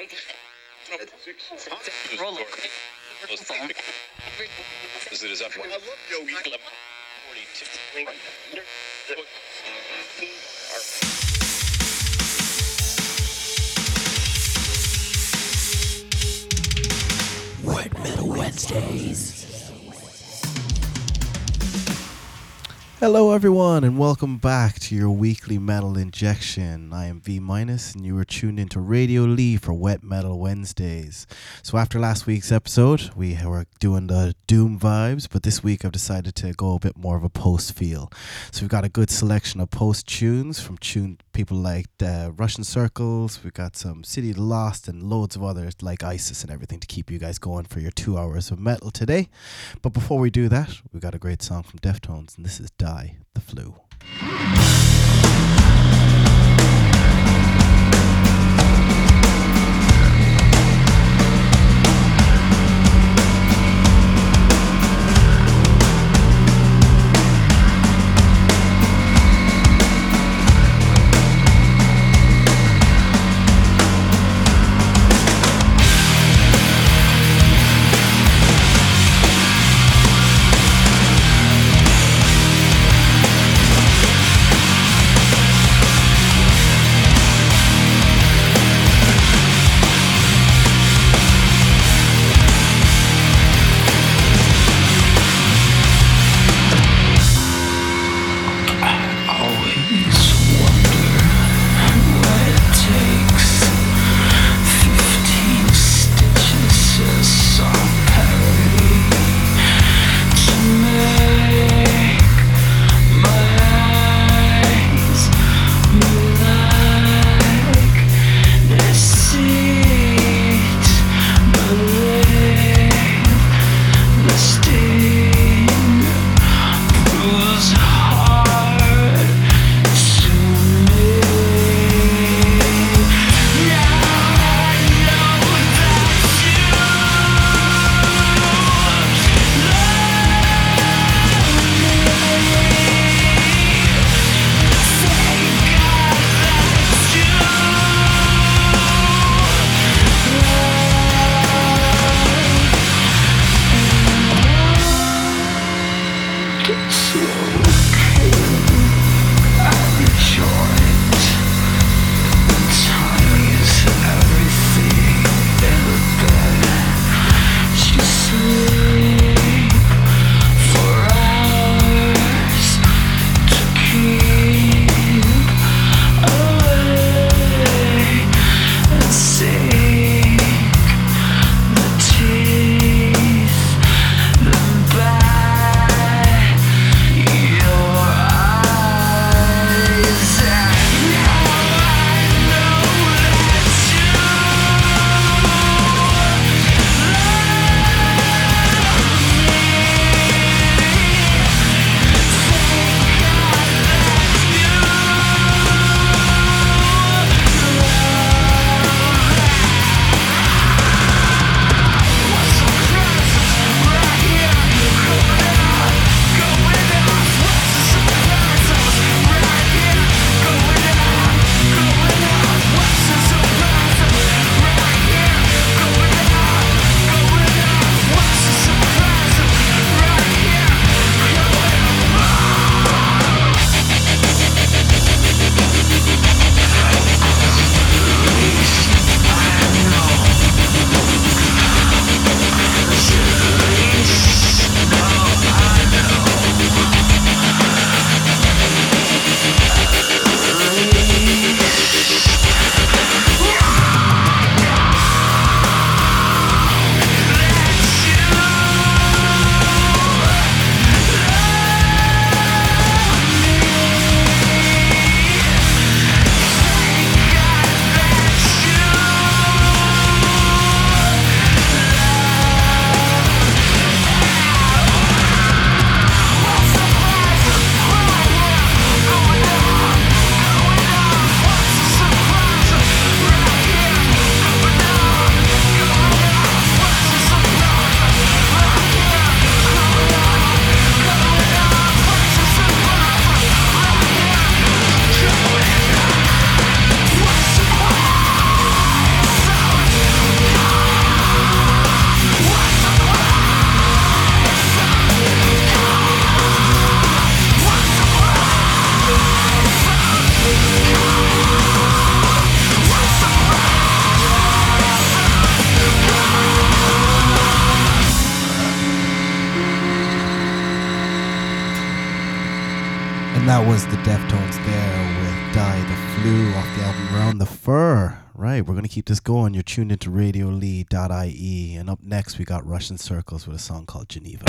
right. Roll it. Is up? I love Yogi. 42. Wet Metal Wednesdays. Hello, everyone, and welcome back to your weekly metal injection. I am V minus, and you are tuned into Radio Lee for Wet Metal Wednesdays. So, after last week's episode, we were doing the Doom vibes, but this week I've decided to go a bit more of a post feel. So, we've got a good selection of post tunes from tune people like uh, Russian Circles. We've got some City Lost and loads of others like ISIS and everything to keep you guys going for your two hours of metal today. But before we do that, we've got a great song from Deftones, and this is Dai the Flu. tuned into radiolee.ie, and up next we got Russian Circles with a song called Geneva.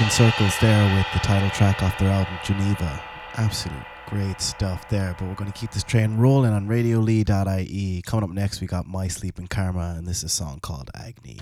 Russian Circles there with the title track off their album Geneva. Absolute great stuff there. But we're going to keep this train rolling on radiolee.ie. Coming up next, we got My Sleeping Karma, and this is a song called Agni.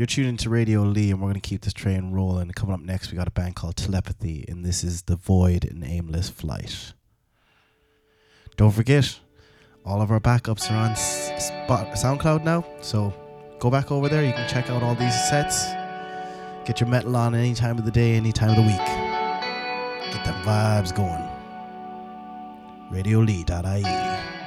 You're tuning to Radio Lee, and we're going to keep this train rolling. Coming up next, we got a band called Telepathy, and this is The Void and Aimless Flight. Don't forget, all of our backups are on SoundCloud now, so go back over there. You can check out all these sets. Get your metal on any time of the day, any time of the week. Get them vibes going. RadioLee.ie.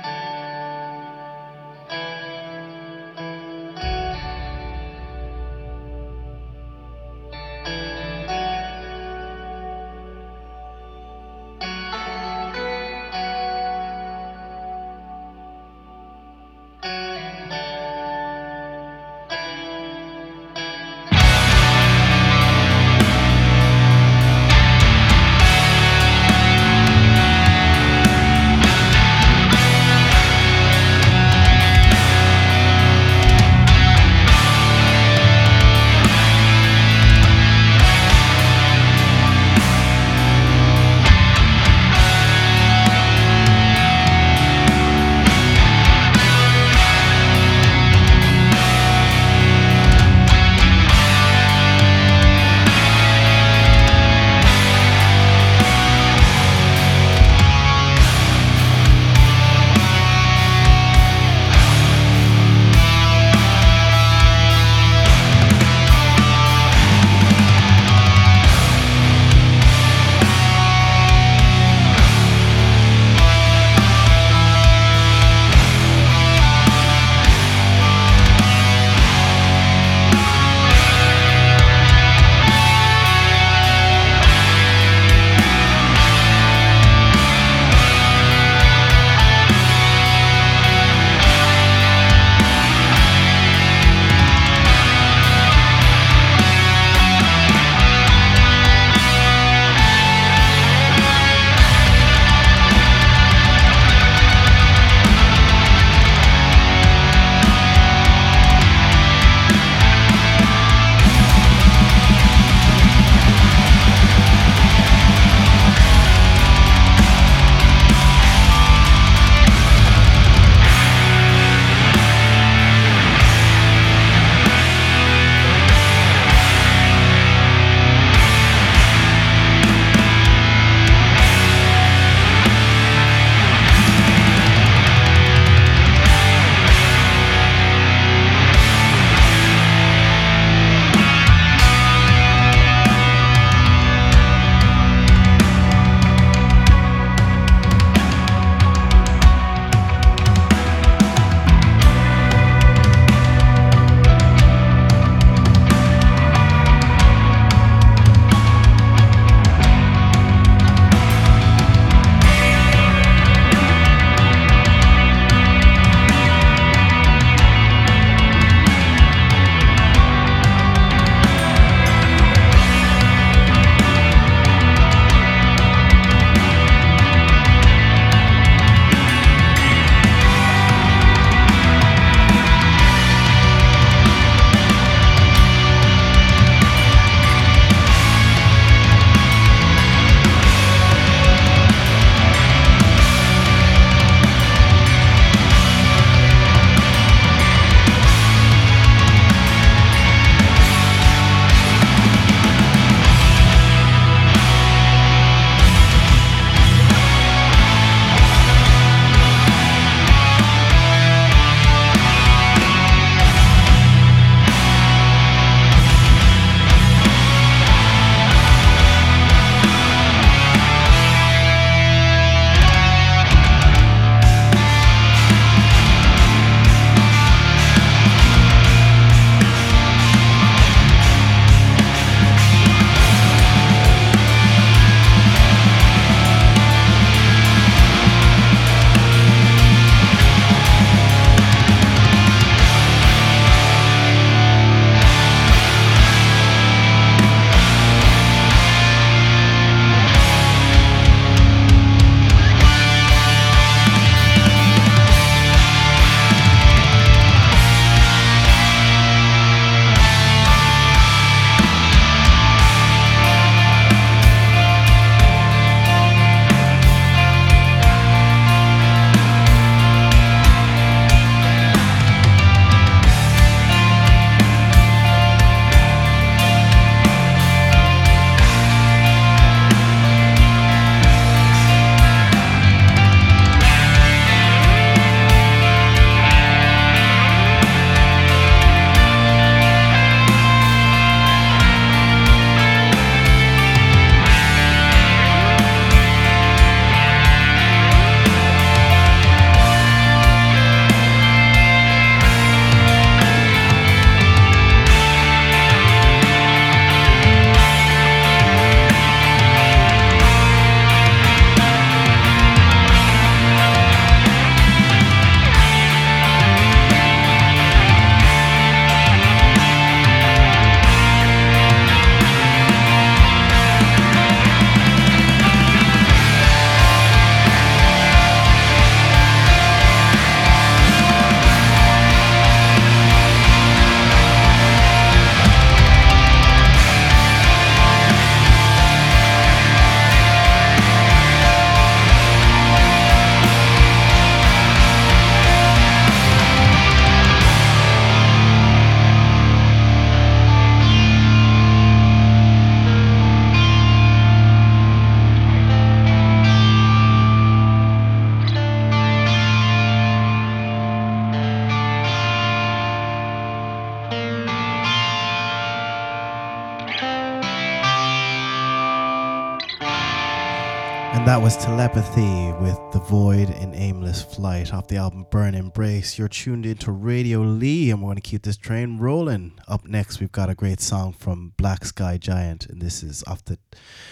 Telepathy with The Void in Aimless Flight off the album Burn Embrace. You're tuned into Radio Lee, and we're going to keep this train rolling. Up next, we've got a great song from Black Sky Giant, and this is off the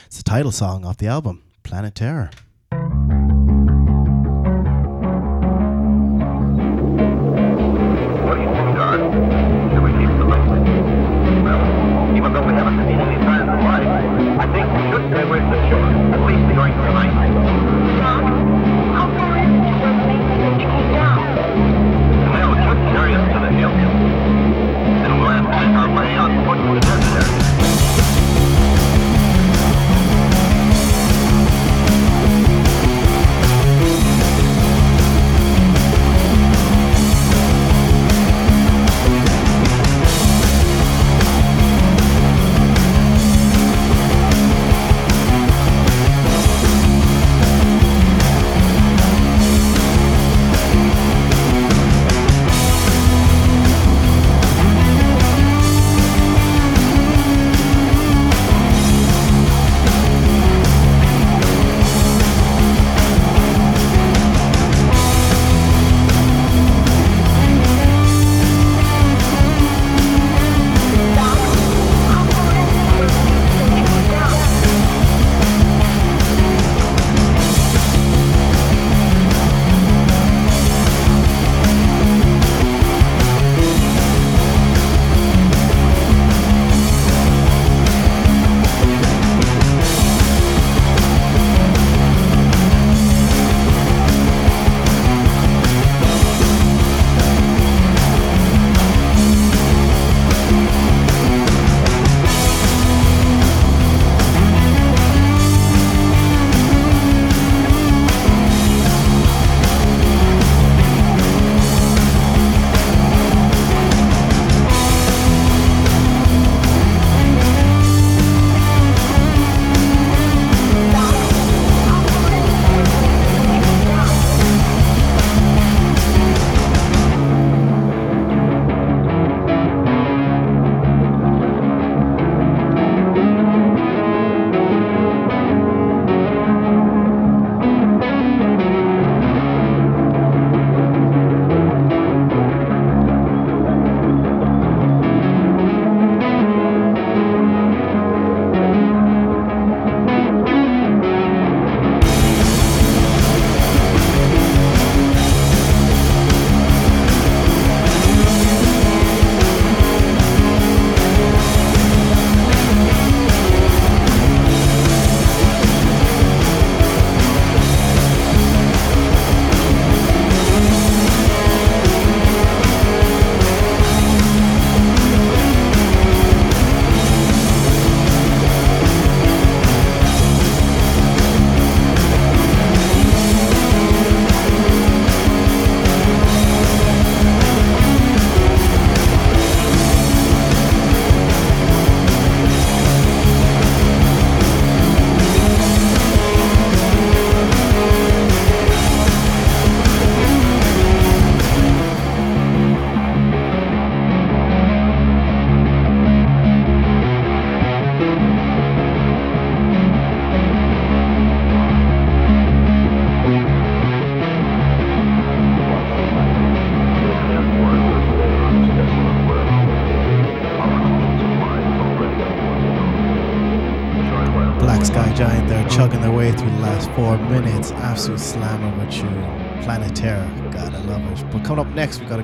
it's the title song off the album, Planet Terror.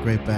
Next, we've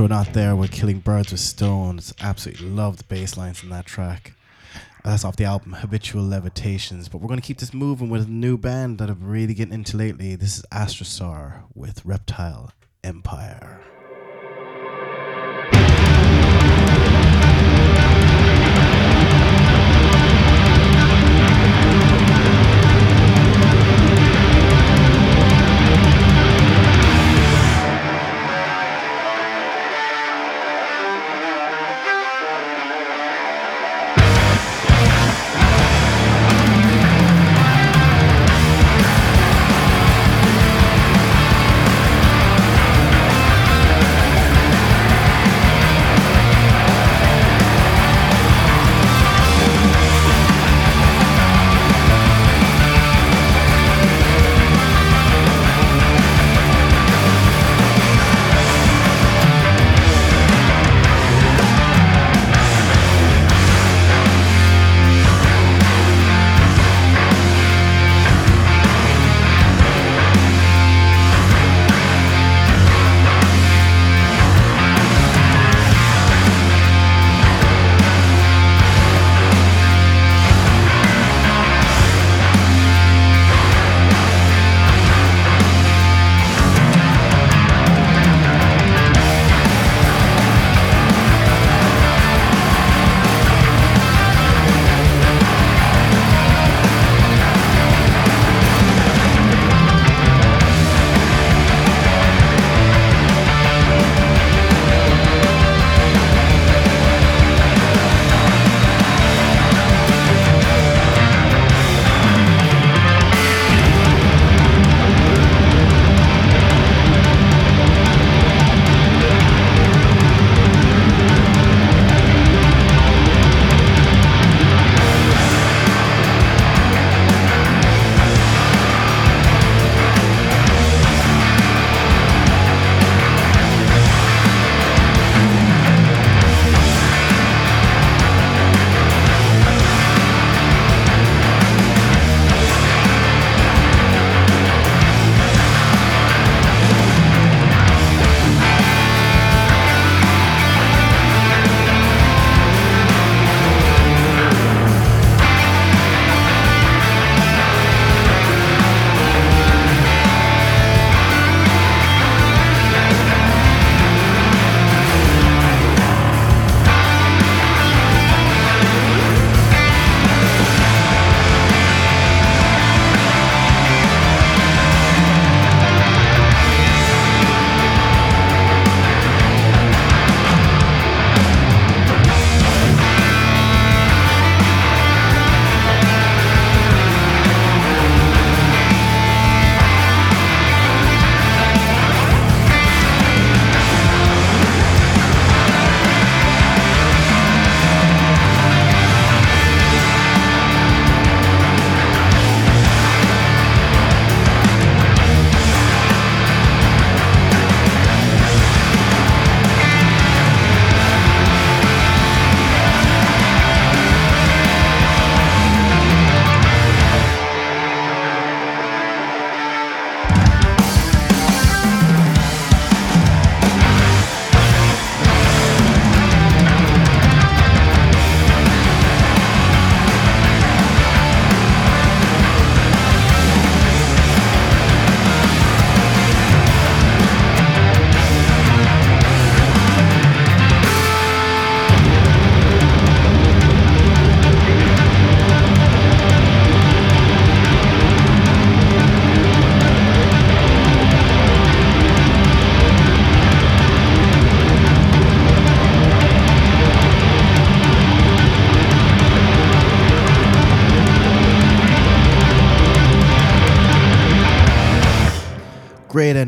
Intro Not There with Killing Birds with Stones. Absolutely love the bass lines in that track. That's off the album Habitual Levitations. But we're going to keep this moving with a new band that I've really getting into lately. This is Astrosaur with Reptile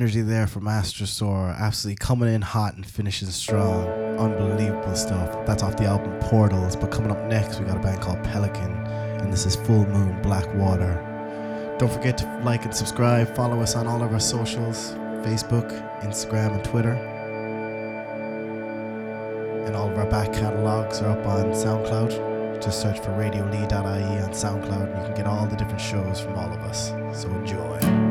energy there from Astrosaur. Absolutely coming in hot and finishing strong. Unbelievable stuff. That's off the album Portals. But coming up next, we got a band called Pelican. And this is Full Moon Black Water. Don't forget to like and subscribe. Follow us on all of our socials Facebook, Instagram, and Twitter. And all of our back catalogs are up on SoundCloud. Just search for radiolee.ie on SoundCloud and you can get all the different shows from all of us. So enjoy.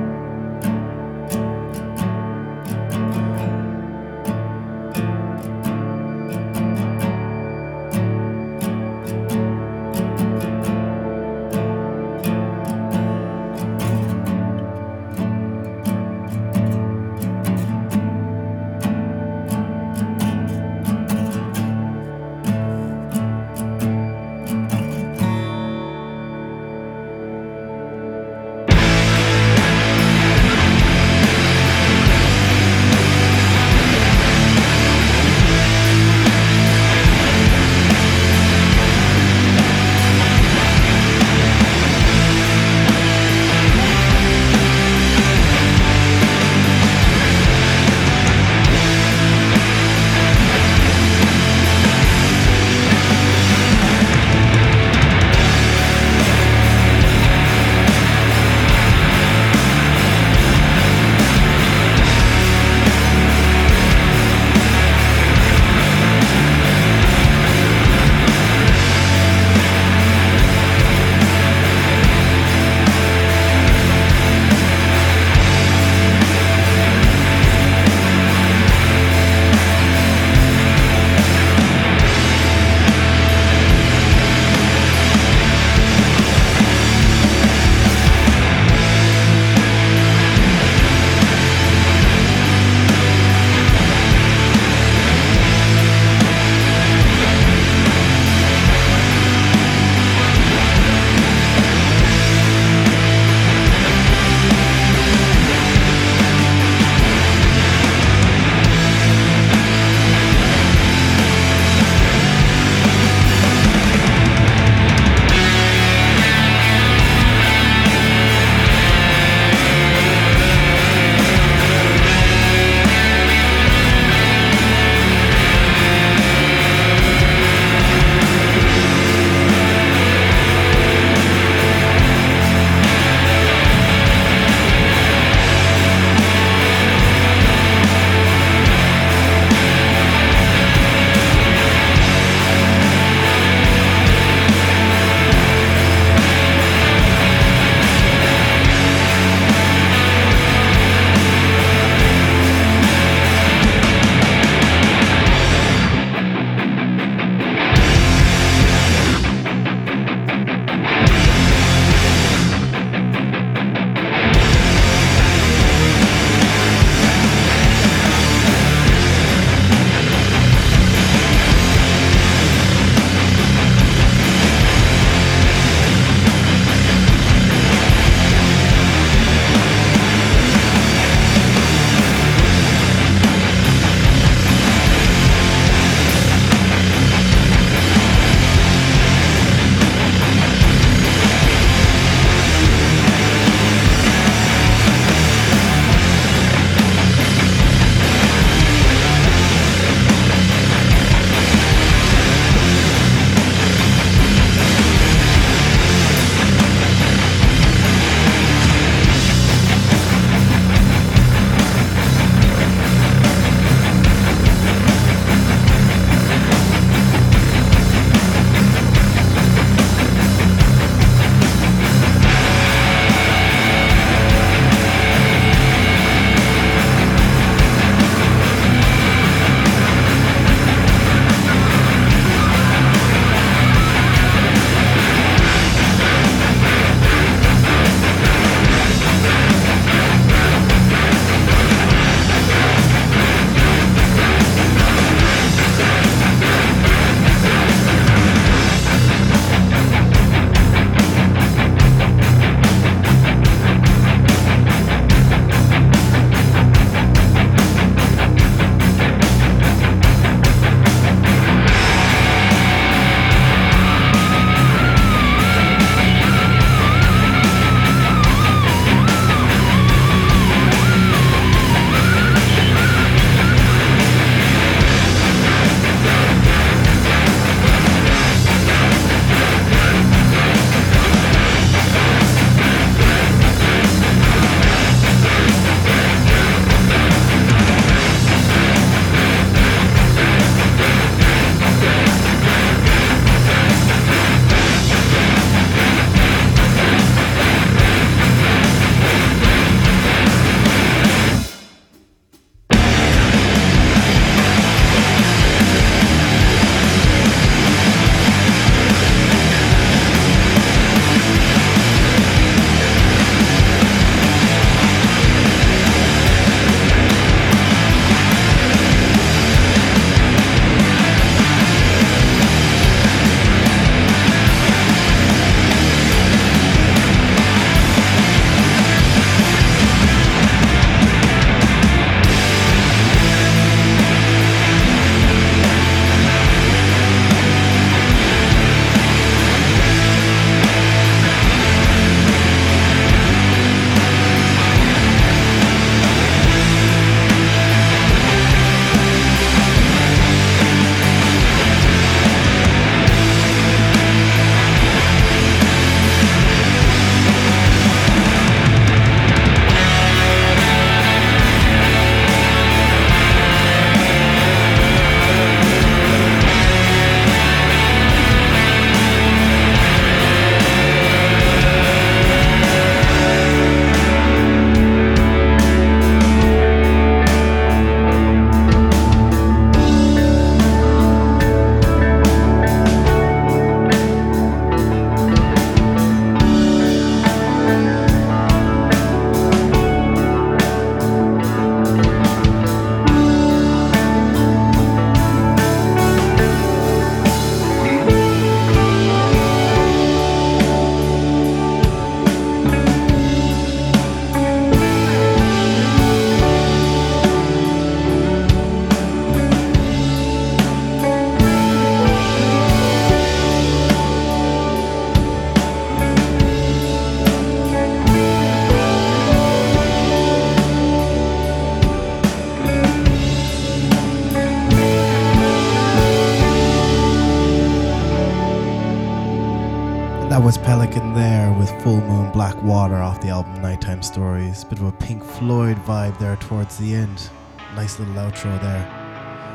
Bit of a Pink Floyd vibe there towards the end. Nice little outro there.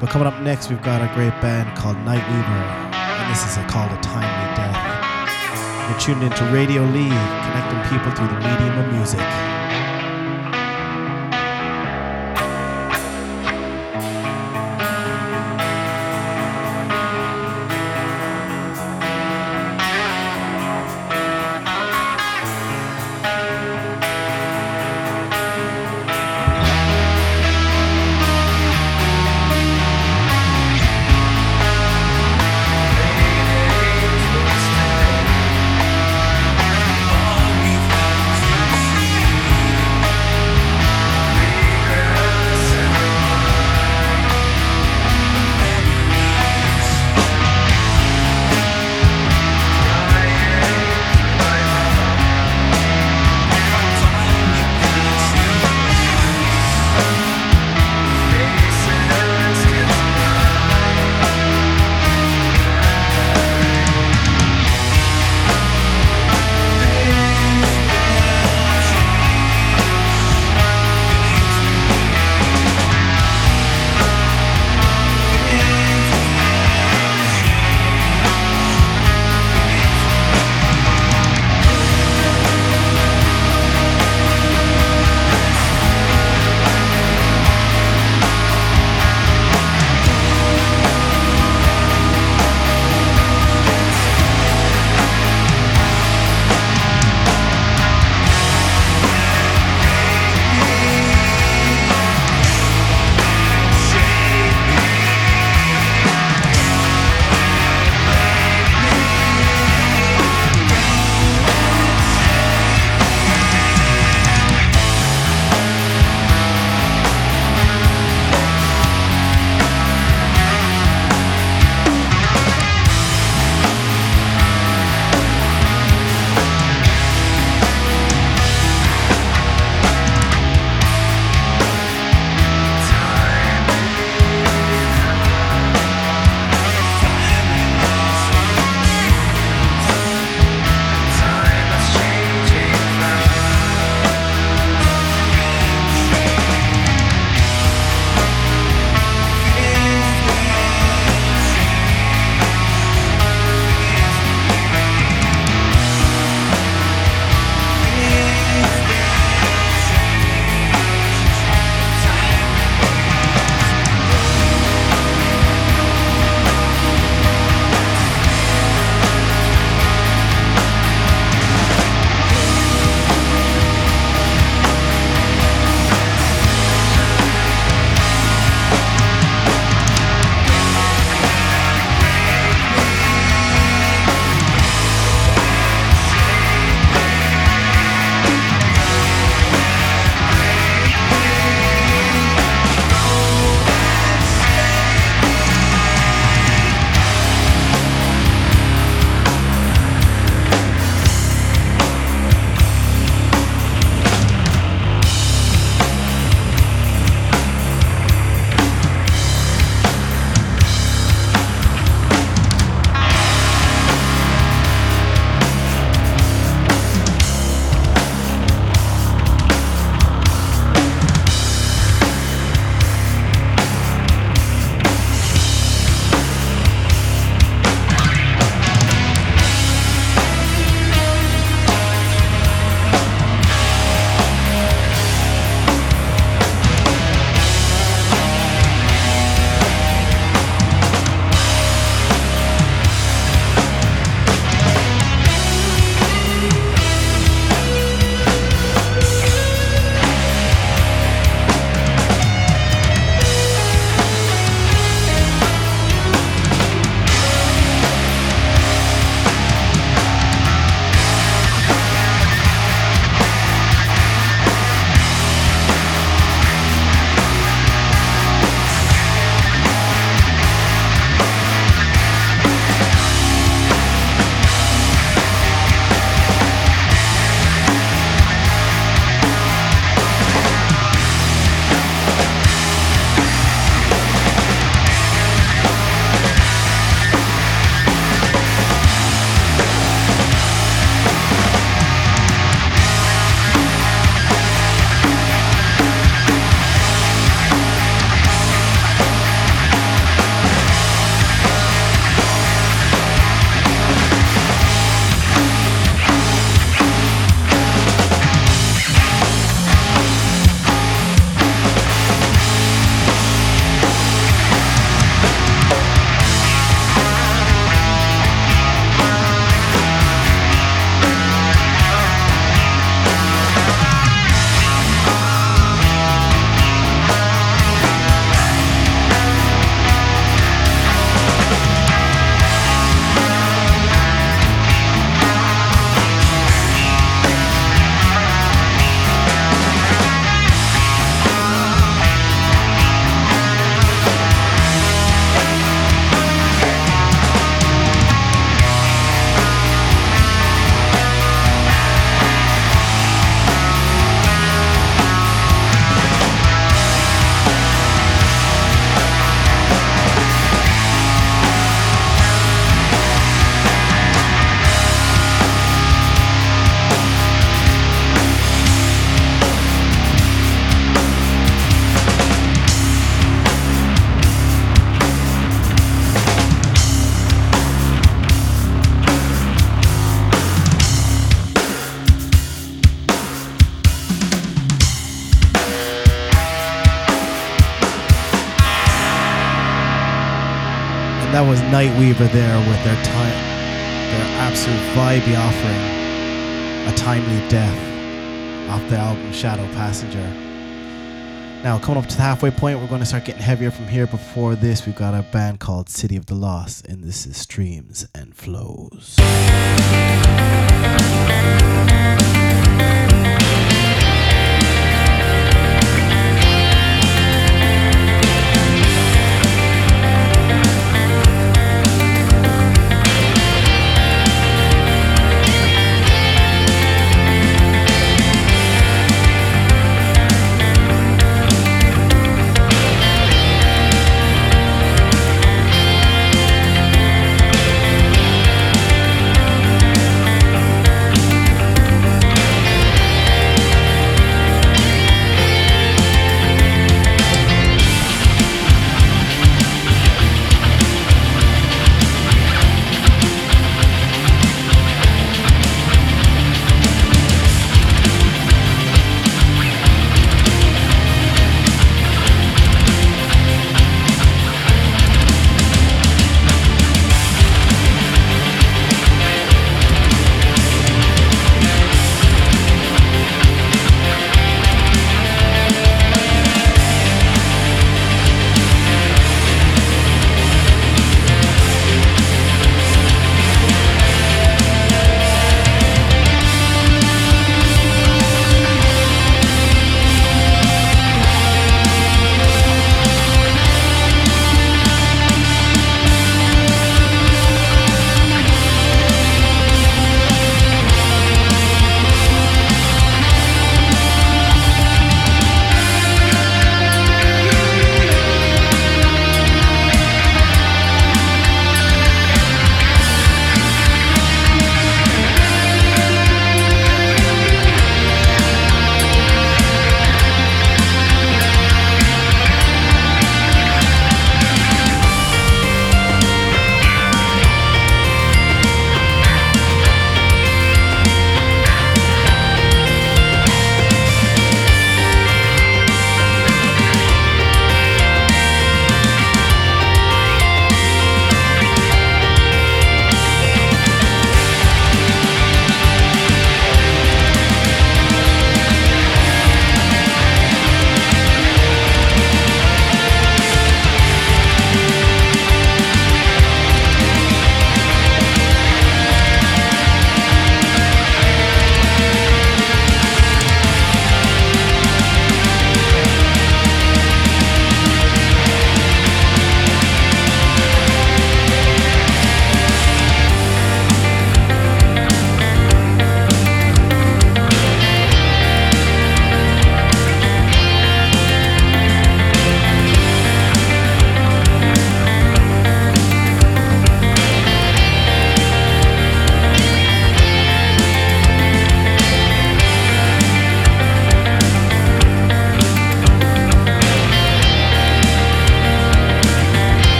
But coming up next, we've got a great band called Nightweaver, and this is a, called A Timely Death. You're tuned into Radio Lee, connecting people through the medium of music. That was Nightweaver there with their time, their absolute vibey offering, A Timely Death, off the album Shadow Passenger. Now, coming up to the halfway point, we're going to start getting heavier from here. Before this, we've got a band called City of the Lost, and this is Streams and Flows.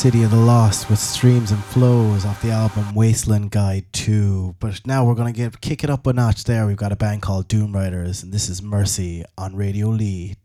City of the Lost with streams and flows off the album Wasteland Guide 2. But now we're going to get kick it up a notch there. We've got a band called Doom Riders, and this is Mercy on RadioLee.ie.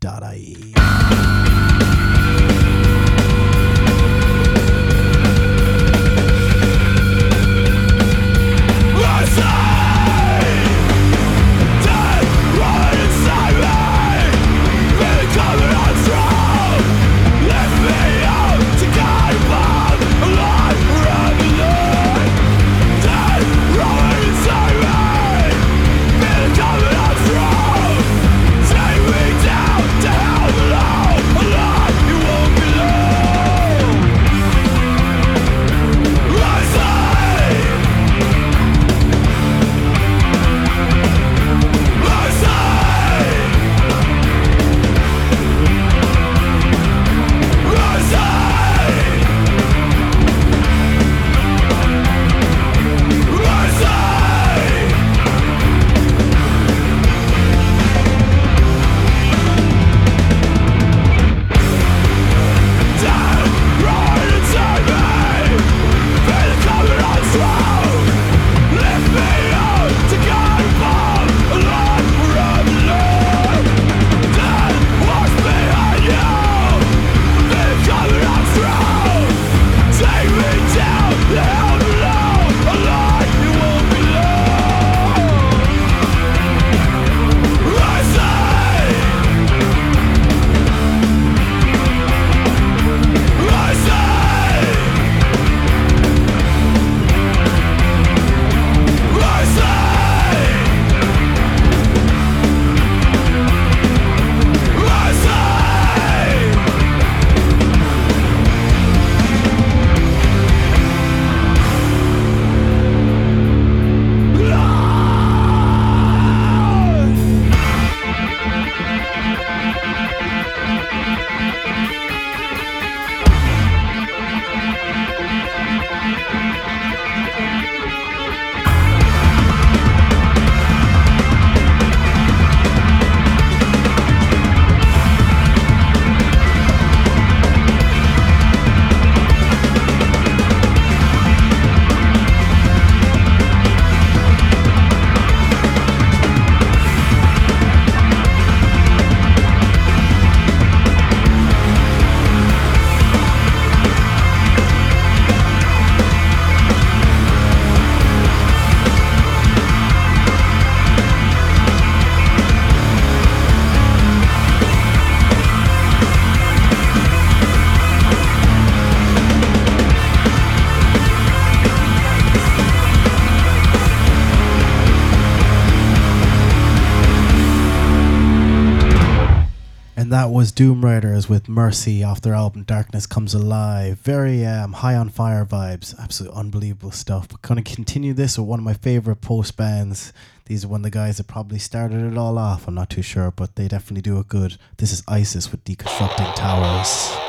Doom Riders with Mercy off their album Darkness Comes Alive. Very um, high on fire vibes. Absolutely unbelievable stuff. But gonna continue this with one of my favorite post bands. These are one of the guys that probably started it all off. I'm not too sure, but they definitely do it good. This is ISIS with Deconstructing Towers.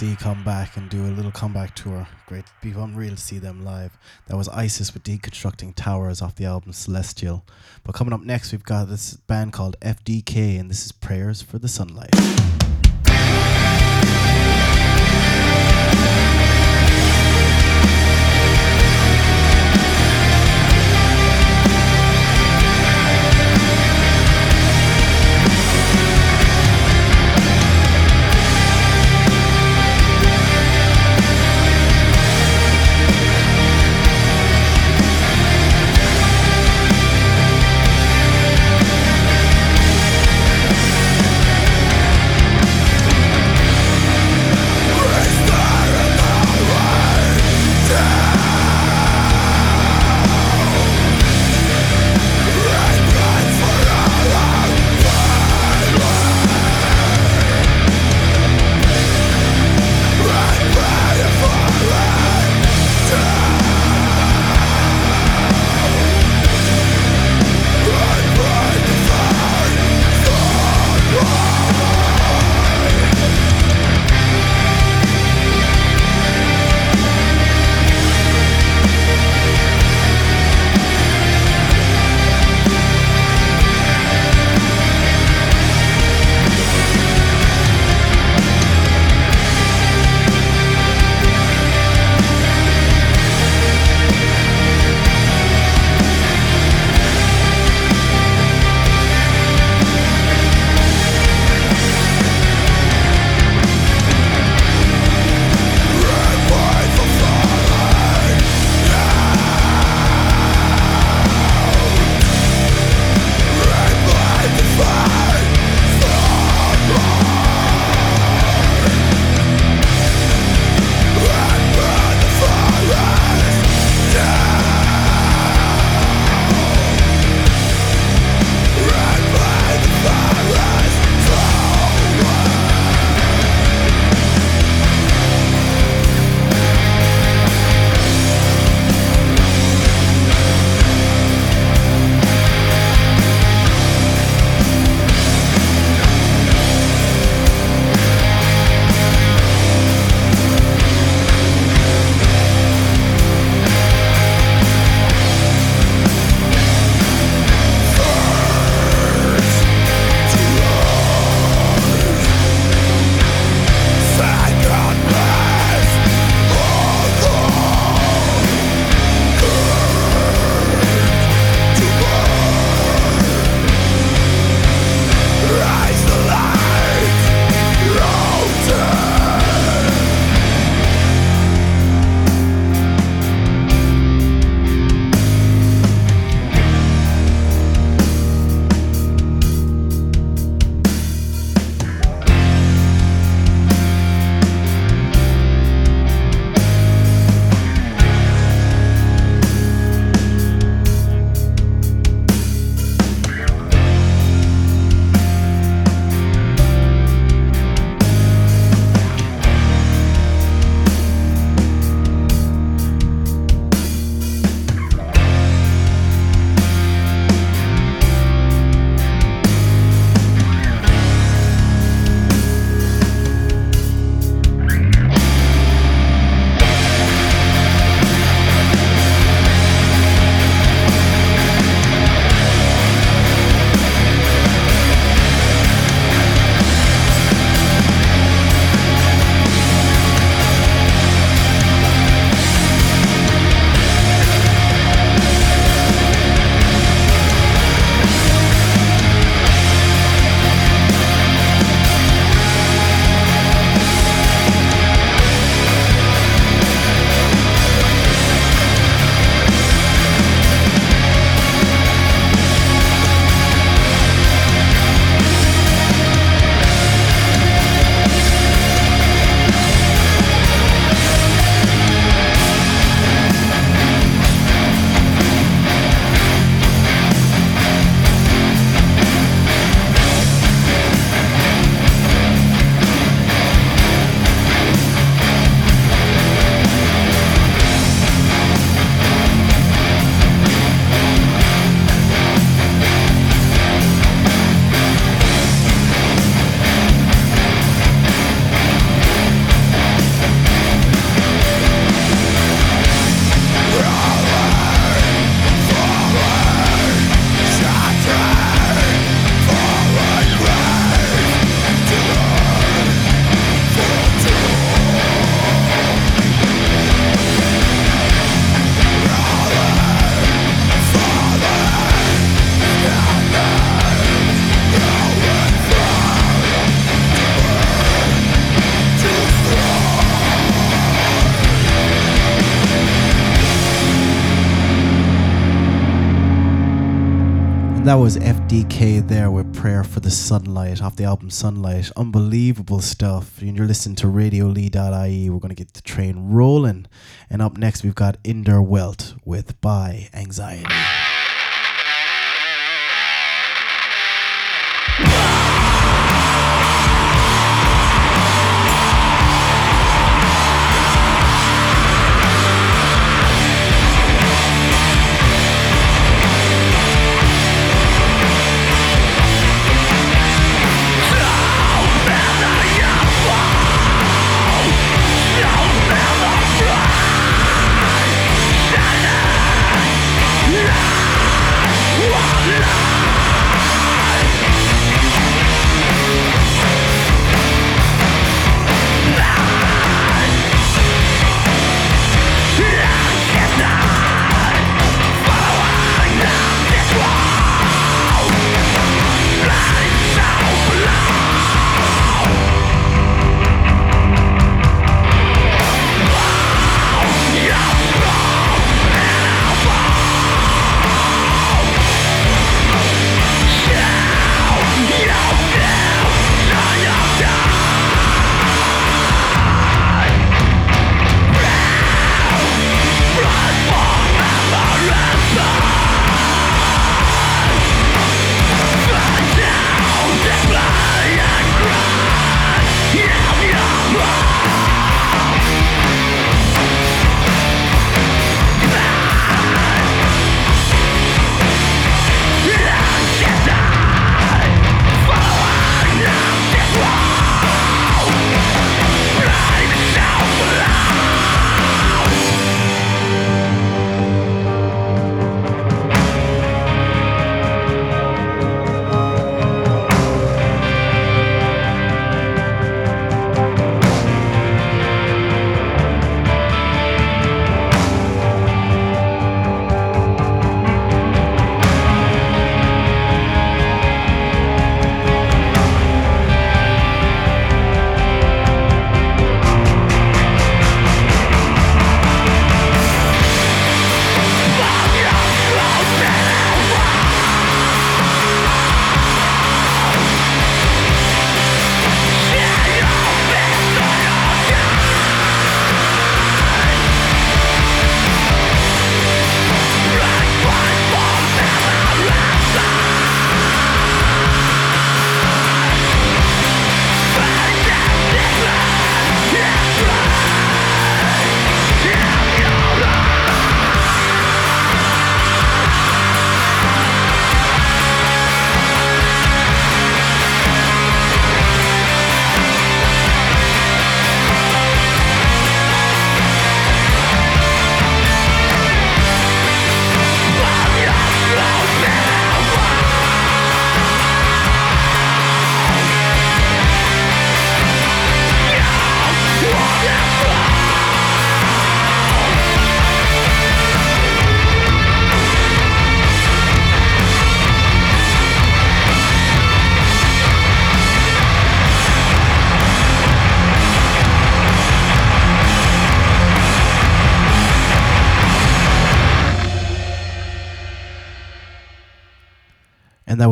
See come back and do a little comeback tour. Great, be unreal to see them live. That was ISIS with Deconstructing Towers off the album Celestial. But coming up next, we've got this band called FDK, and this is Prayers for the Sunlight. There with Prayer for the Sunlight off the album Sunlight. Unbelievable stuff. You're listening to Radio radiolee.ie. We're going to get the train rolling. And up next, we've got Inder Welt with By Anxiety.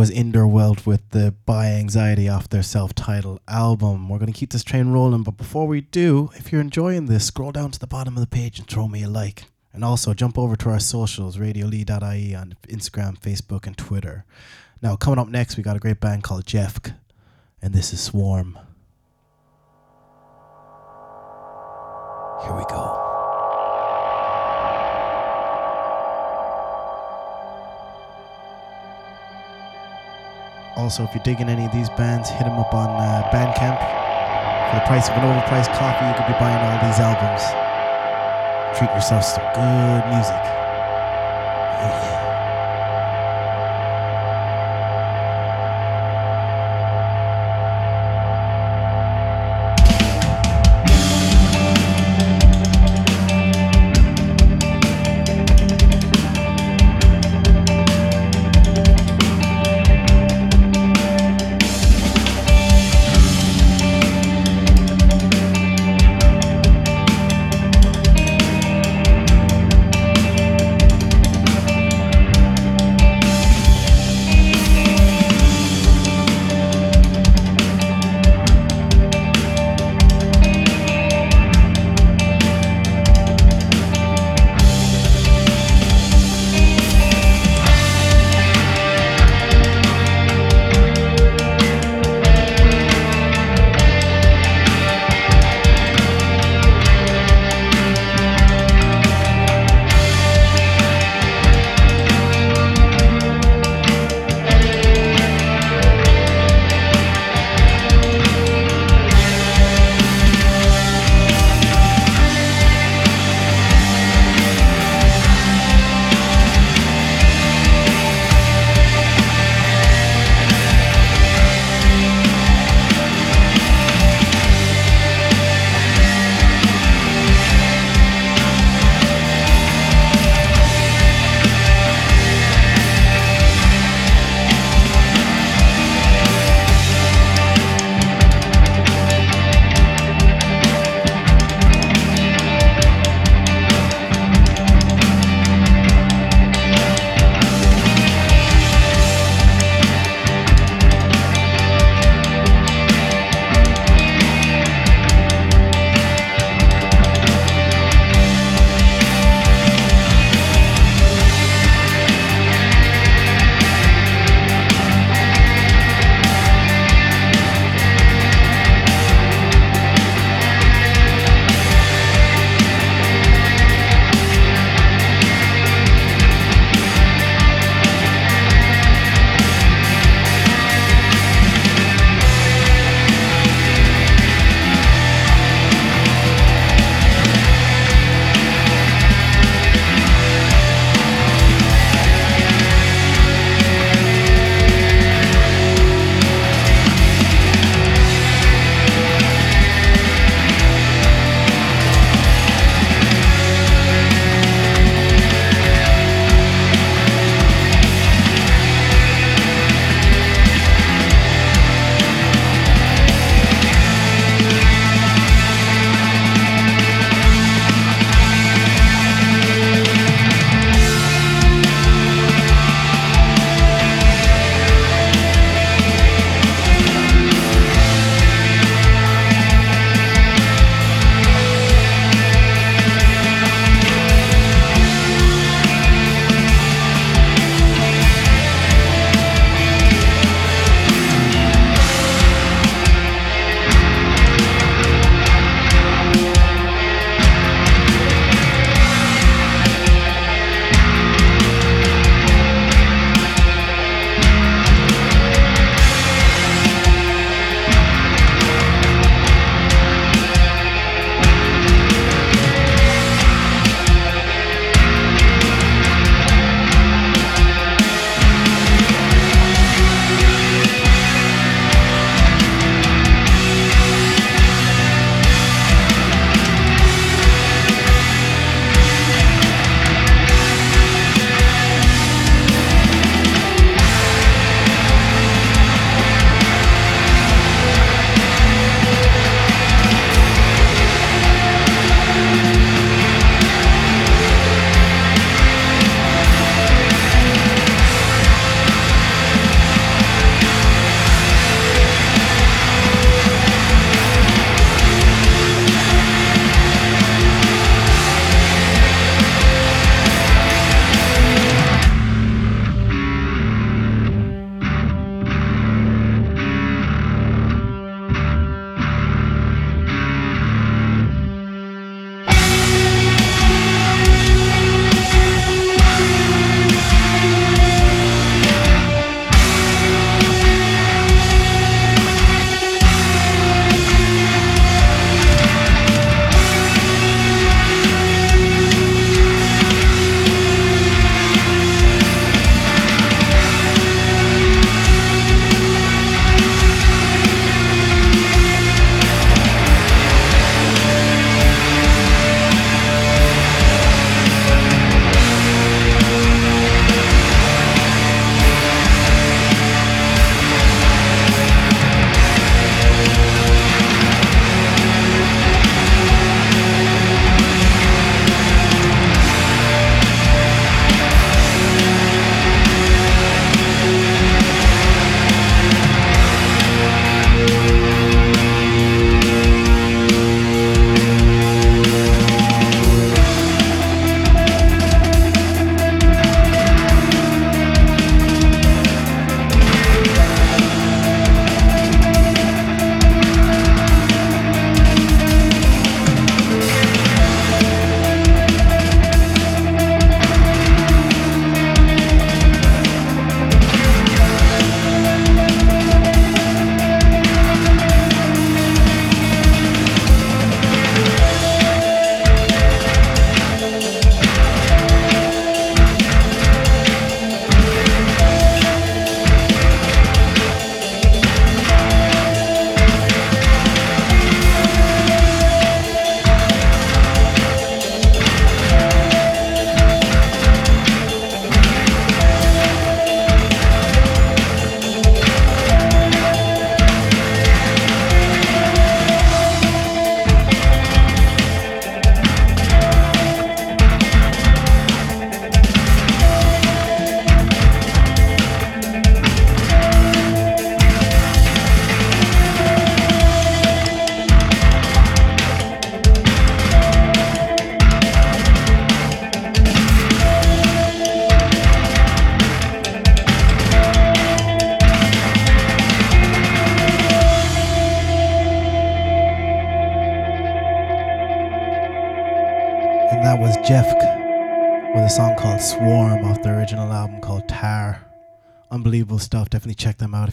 Was Inderwelt with the By Anxiety off their self titled album. We're going to keep this train rolling, but before we do, if you're enjoying this, scroll down to the bottom of the page and throw me a like. And also jump over to our socials, radiolee.ie on Instagram, Facebook, and Twitter. Now, coming up next, we got a great band called Jeffk, and this is Swarm. Here we go. Also, if you're digging any of these bands, hit them up on uh, Bandcamp. For the price of an overpriced coffee, you could be buying all these albums. Treat yourself to some good music. Yeah.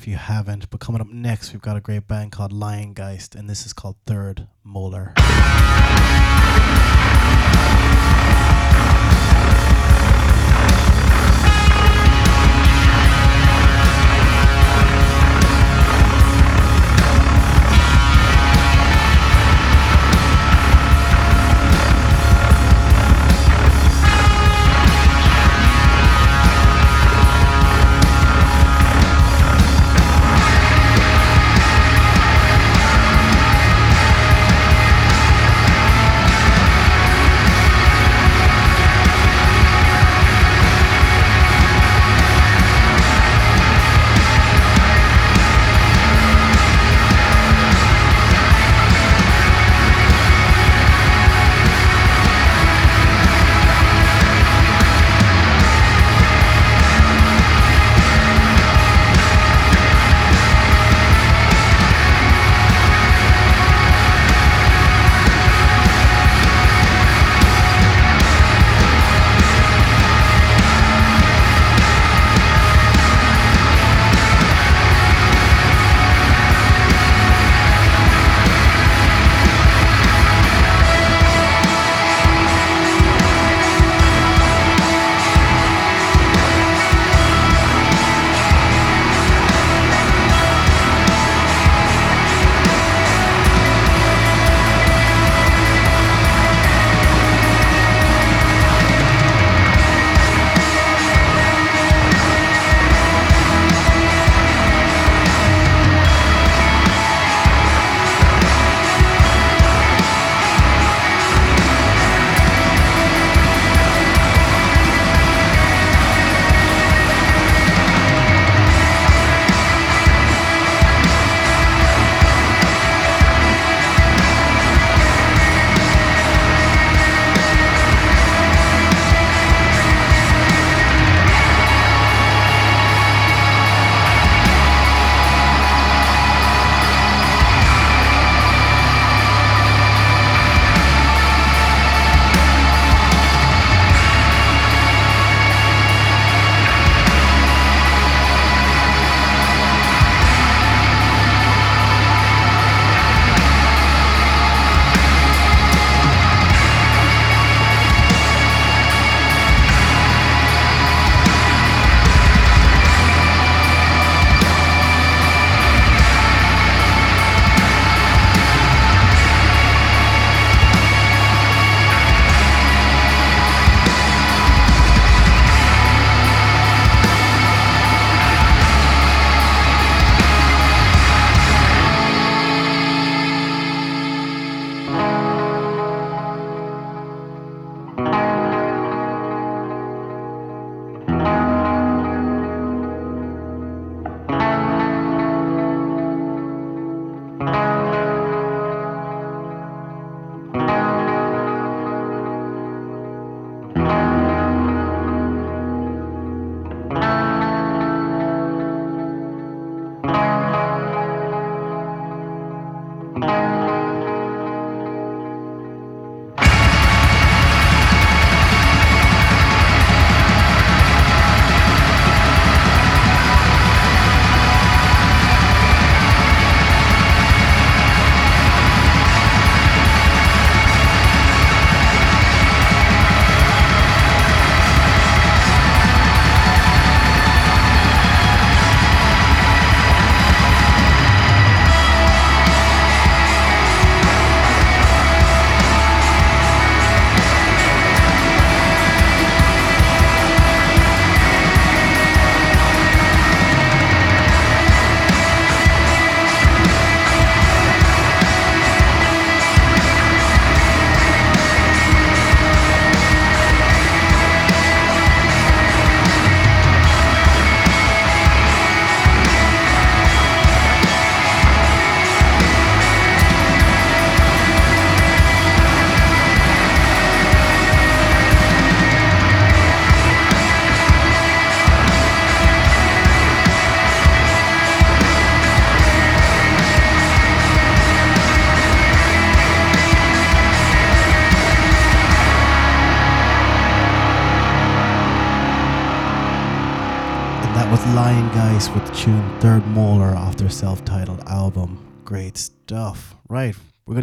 You haven't. But coming up next, we've got a great band called Liongeist, and this is called Third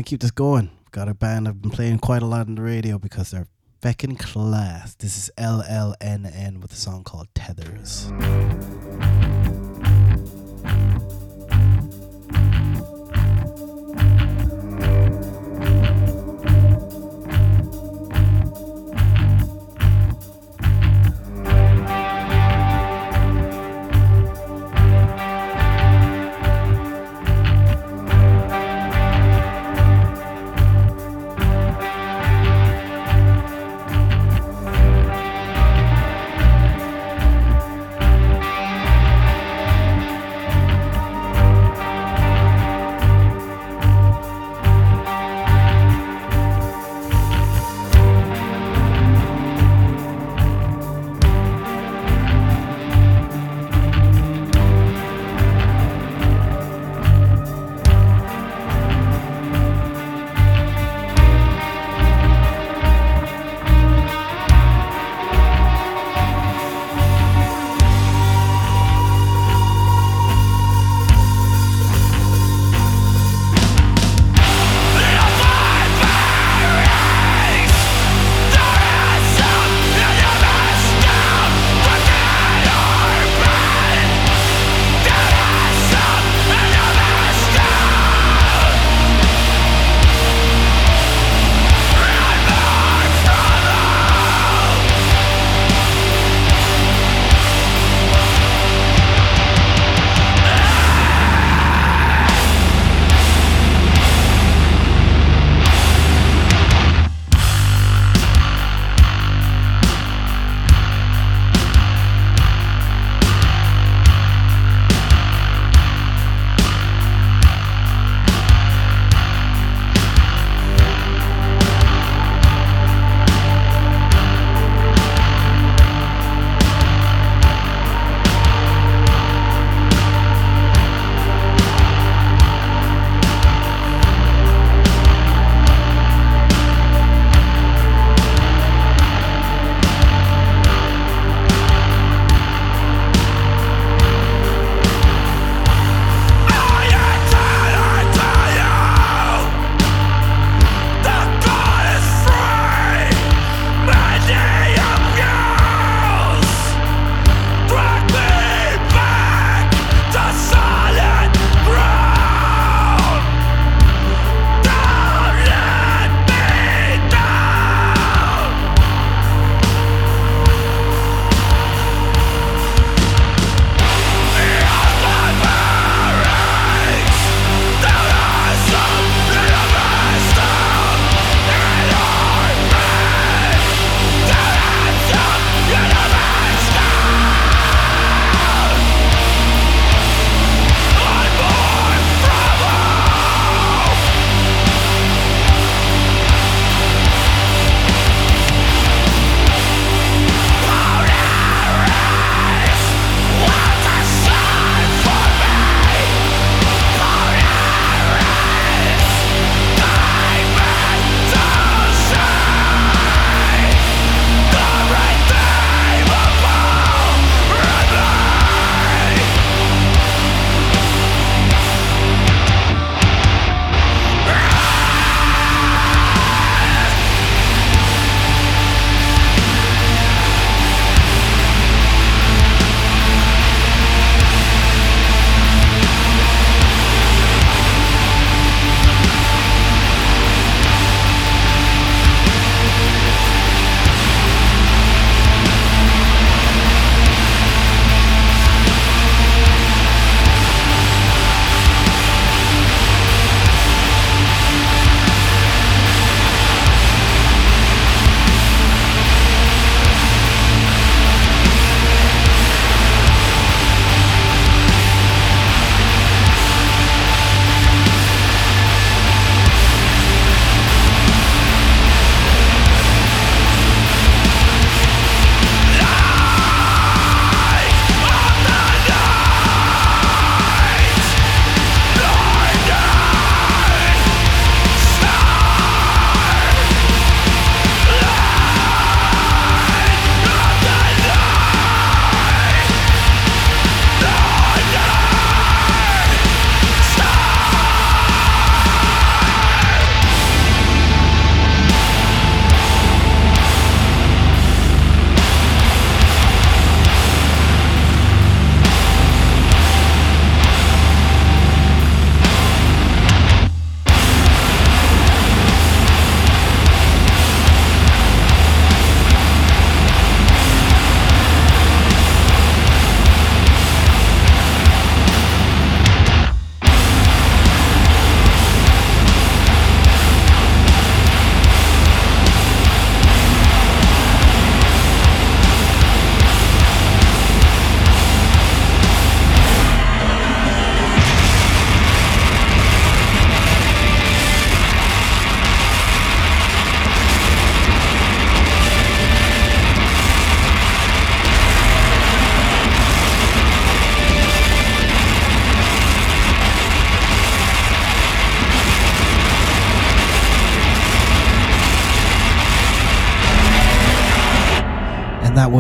to keep this going. Got a band I've been playing quite a lot on the radio because they're feckin' class. This is LLNN with a song called Tethers.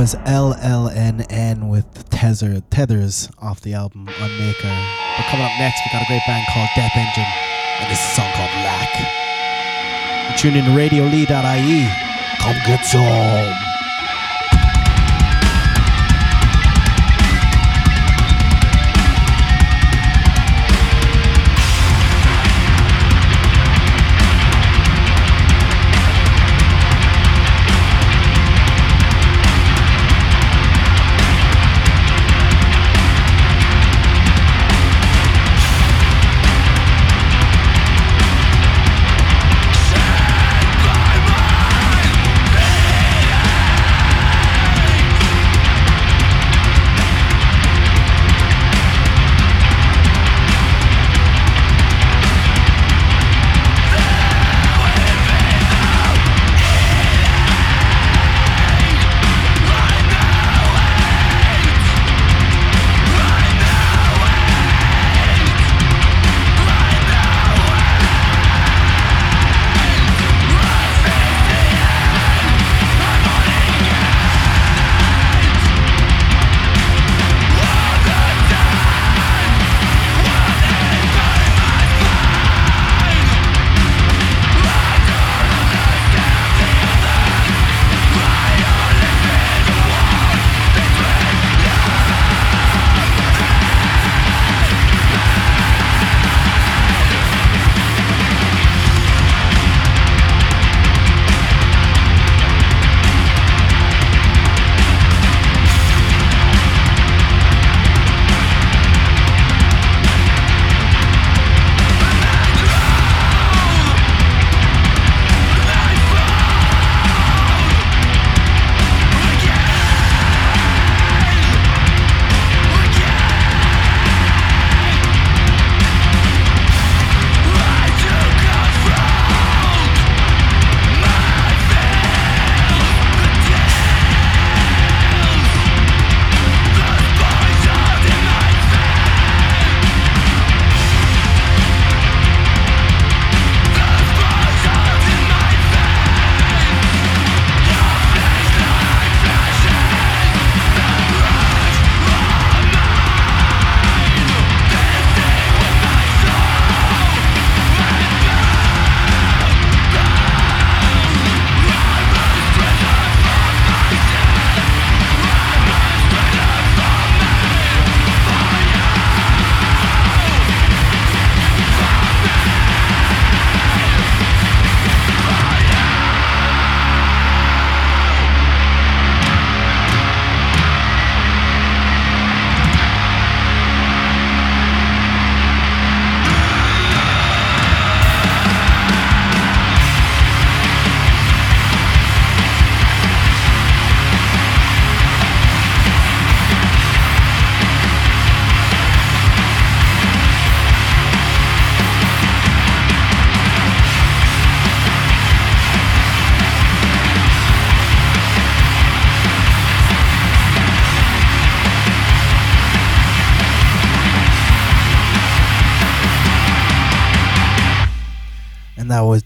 Was LLNN with Tether, Tethers off the album Unmaker. But coming up next, we got a great band called Death Engine, and this is a song called Lack. Tuned in to RadioLee.ie. Come get some.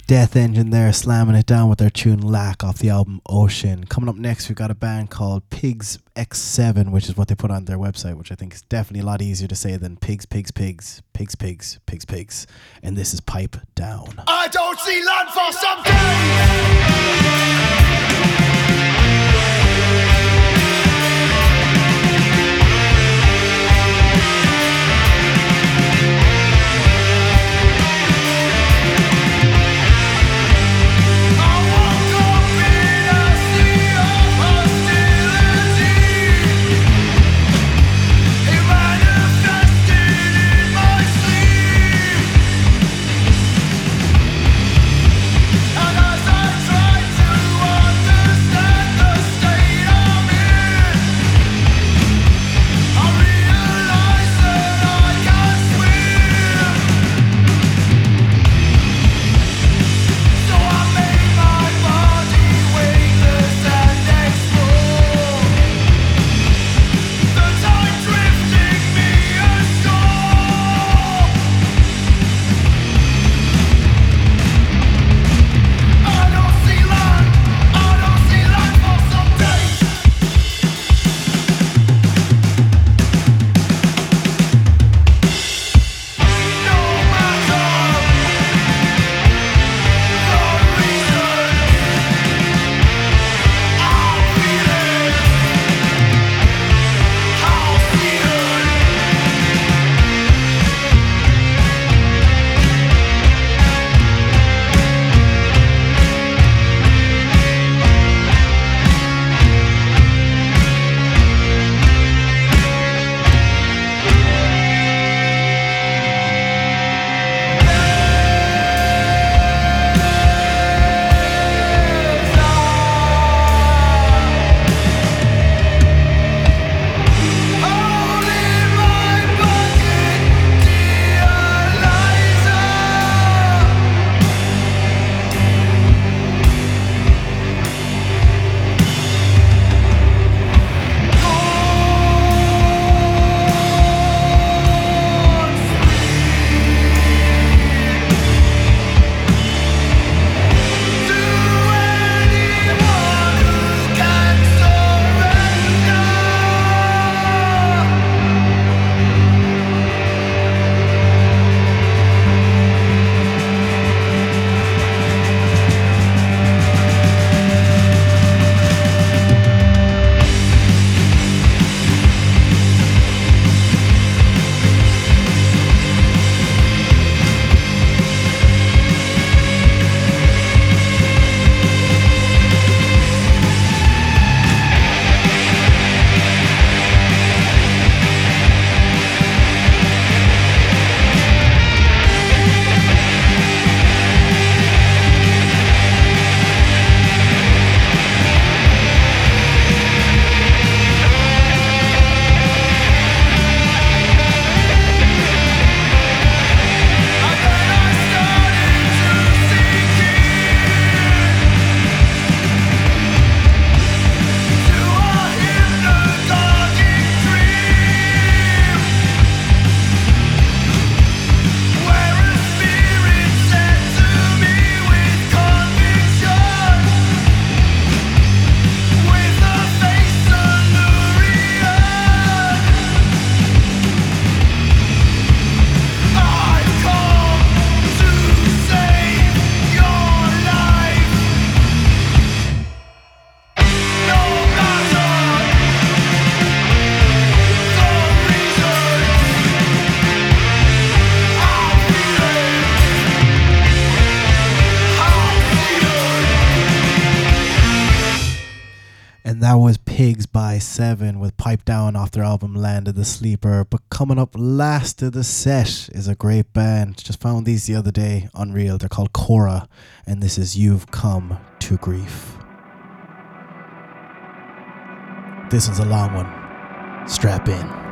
Death Engine there slamming it down with their tune Lack off the album Ocean. Coming up next, we've got a band called Pigs X7, which is what they put on their website, which I think is definitely a lot easier to say than Pigs, Pigs, Pigs, Pigs, Pigs, Pigs, Pigs. And this is Pipe Down. I don't see land for! Seven with Pipe Down off their album Land of the Sleeper, but coming up last of the set is a great band. Just found these the other day, unreal. They're called Cora, and this is You've Come to Grief. This is a long one. Strap in.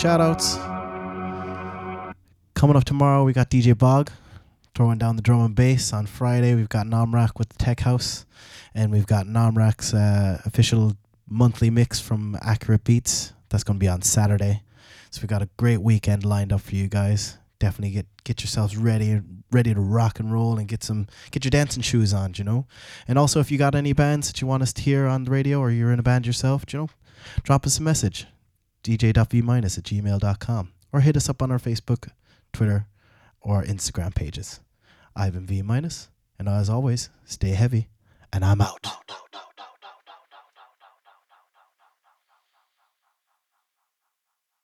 Shout outs. Coming up tomorrow, we got DJ Bog throwing down the drum and bass. On Friday, we've got Nomrak with Tech House, and we've got Nomrak's uh, official monthly mix from Accurate Beats. That's going to be on Saturday. So we've got a great weekend lined up for you guys. Definitely get get yourselves ready, ready to rock and roll, and get some get your dancing shoes on, you know. And also, if you got any bands that you want us to hear on the radio, or you're in a band yourself, you know, drop us a message, dj.v minus at gmail.com, or hit us up on our Facebook, Twitter, or Instagram pages. Ivan V minus, and as always, stay heavy, and I'm out.